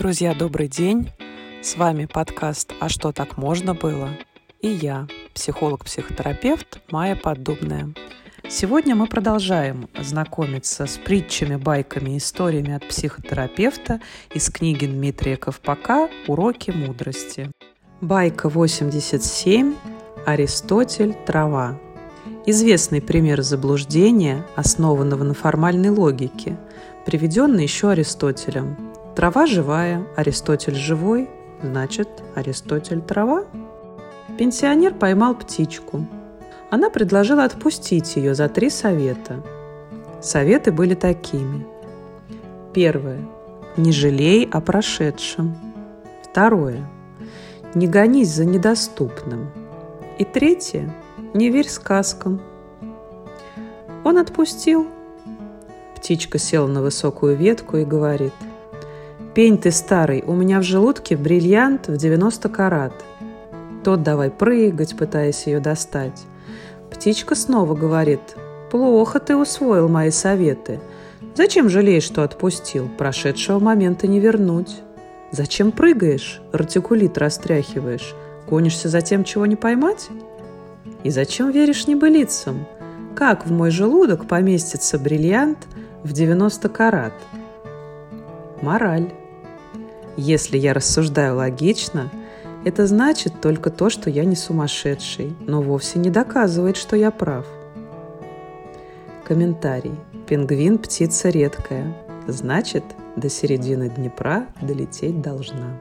Друзья, добрый день! С вами подкаст «А что так можно было?» и я, психолог-психотерапевт Майя Поддубная. Сегодня мы продолжаем знакомиться с притчами, байками, историями от психотерапевта из книги Дмитрия Ковпака «Уроки мудрости». Байка 87 «Аристотель. Трава». Известный пример заблуждения, основанного на формальной логике, приведенный еще Аристотелем – Трава живая, Аристотель живой, значит, Аристотель трава. Пенсионер поймал птичку. Она предложила отпустить ее за три совета. Советы были такими. Первое. Не жалей о прошедшем. Второе. Не гонись за недоступным. И третье. Не верь сказкам. Он отпустил. Птичка села на высокую ветку и говорит – Пень ты старый, у меня в желудке бриллиант в 90 карат. Тот давай прыгать, пытаясь ее достать. Птичка снова говорит, плохо ты усвоил мои советы. Зачем жалеешь, что отпустил? Прошедшего момента не вернуть. Зачем прыгаешь? Артикулит растряхиваешь. Гонишься за тем, чего не поймать? И зачем веришь небылицам? Как в мой желудок поместится бриллиант в 90 карат? Мораль. Если я рассуждаю логично, это значит только то, что я не сумасшедший, но вовсе не доказывает, что я прав. Комментарий. Пингвин – птица редкая. Значит, до середины Днепра долететь должна.